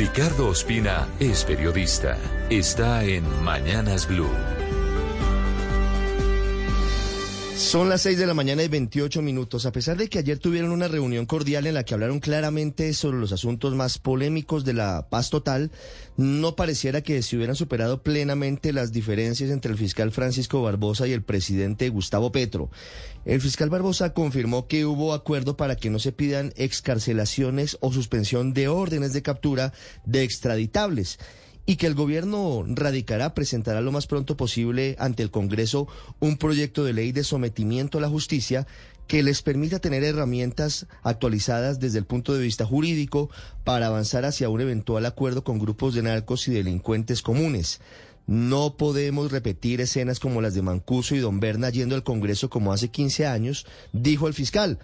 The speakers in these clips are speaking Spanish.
Ricardo Ospina es periodista. Está en Mañanas Blue. Son las 6 de la mañana y 28 minutos. A pesar de que ayer tuvieron una reunión cordial en la que hablaron claramente sobre los asuntos más polémicos de la paz total, no pareciera que se hubieran superado plenamente las diferencias entre el fiscal Francisco Barbosa y el presidente Gustavo Petro. El fiscal Barbosa confirmó que hubo acuerdo para que no se pidan excarcelaciones o suspensión de órdenes de captura de extraditables y que el gobierno radicará, presentará lo más pronto posible ante el Congreso un proyecto de ley de sometimiento a la justicia que les permita tener herramientas actualizadas desde el punto de vista jurídico para avanzar hacia un eventual acuerdo con grupos de narcos y delincuentes comunes. No podemos repetir escenas como las de Mancuso y Don Berna yendo al Congreso como hace 15 años, dijo el fiscal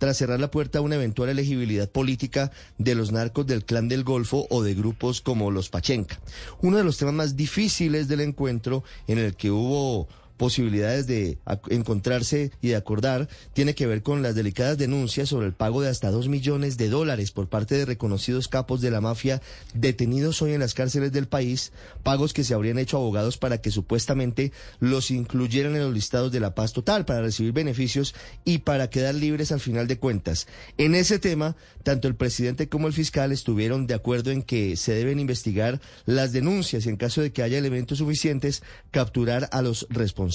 tras cerrar la puerta a una eventual elegibilidad política de los narcos del Clan del Golfo o de grupos como los Pachenca. Uno de los temas más difíciles del encuentro en el que hubo posibilidades de encontrarse y de acordar tiene que ver con las delicadas denuncias sobre el pago de hasta dos millones de dólares por parte de reconocidos capos de la mafia detenidos hoy en las cárceles del país, pagos que se habrían hecho abogados para que supuestamente los incluyeran en los listados de la paz total para recibir beneficios y para quedar libres al final de cuentas. En ese tema, tanto el presidente como el fiscal estuvieron de acuerdo en que se deben investigar las denuncias y en caso de que haya elementos suficientes, capturar a los responsables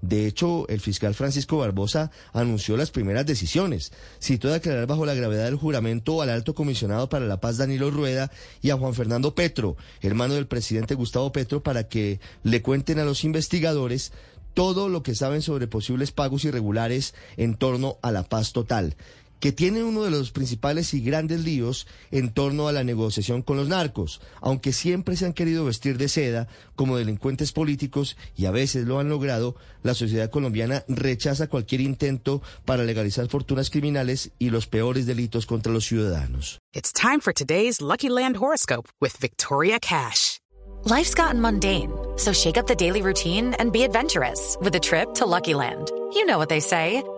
de hecho, el fiscal Francisco Barbosa anunció las primeras decisiones. Citó declarar bajo la gravedad del juramento al alto comisionado para la paz Danilo Rueda y a Juan Fernando Petro, hermano del presidente Gustavo Petro, para que le cuenten a los investigadores todo lo que saben sobre posibles pagos irregulares en torno a la paz total que tiene uno de los principales y grandes líos en torno a la negociación con los narcos, aunque siempre se han querido vestir de seda como delincuentes políticos y a veces lo han logrado, la sociedad colombiana rechaza cualquier intento para legalizar fortunas criminales y los peores delitos contra los ciudadanos. It's time for today's Lucky Land horoscope with Victoria Cash. Life's gotten mundane, so shake up the daily routine and be adventurous with a trip to Lucky Land. You know what they say.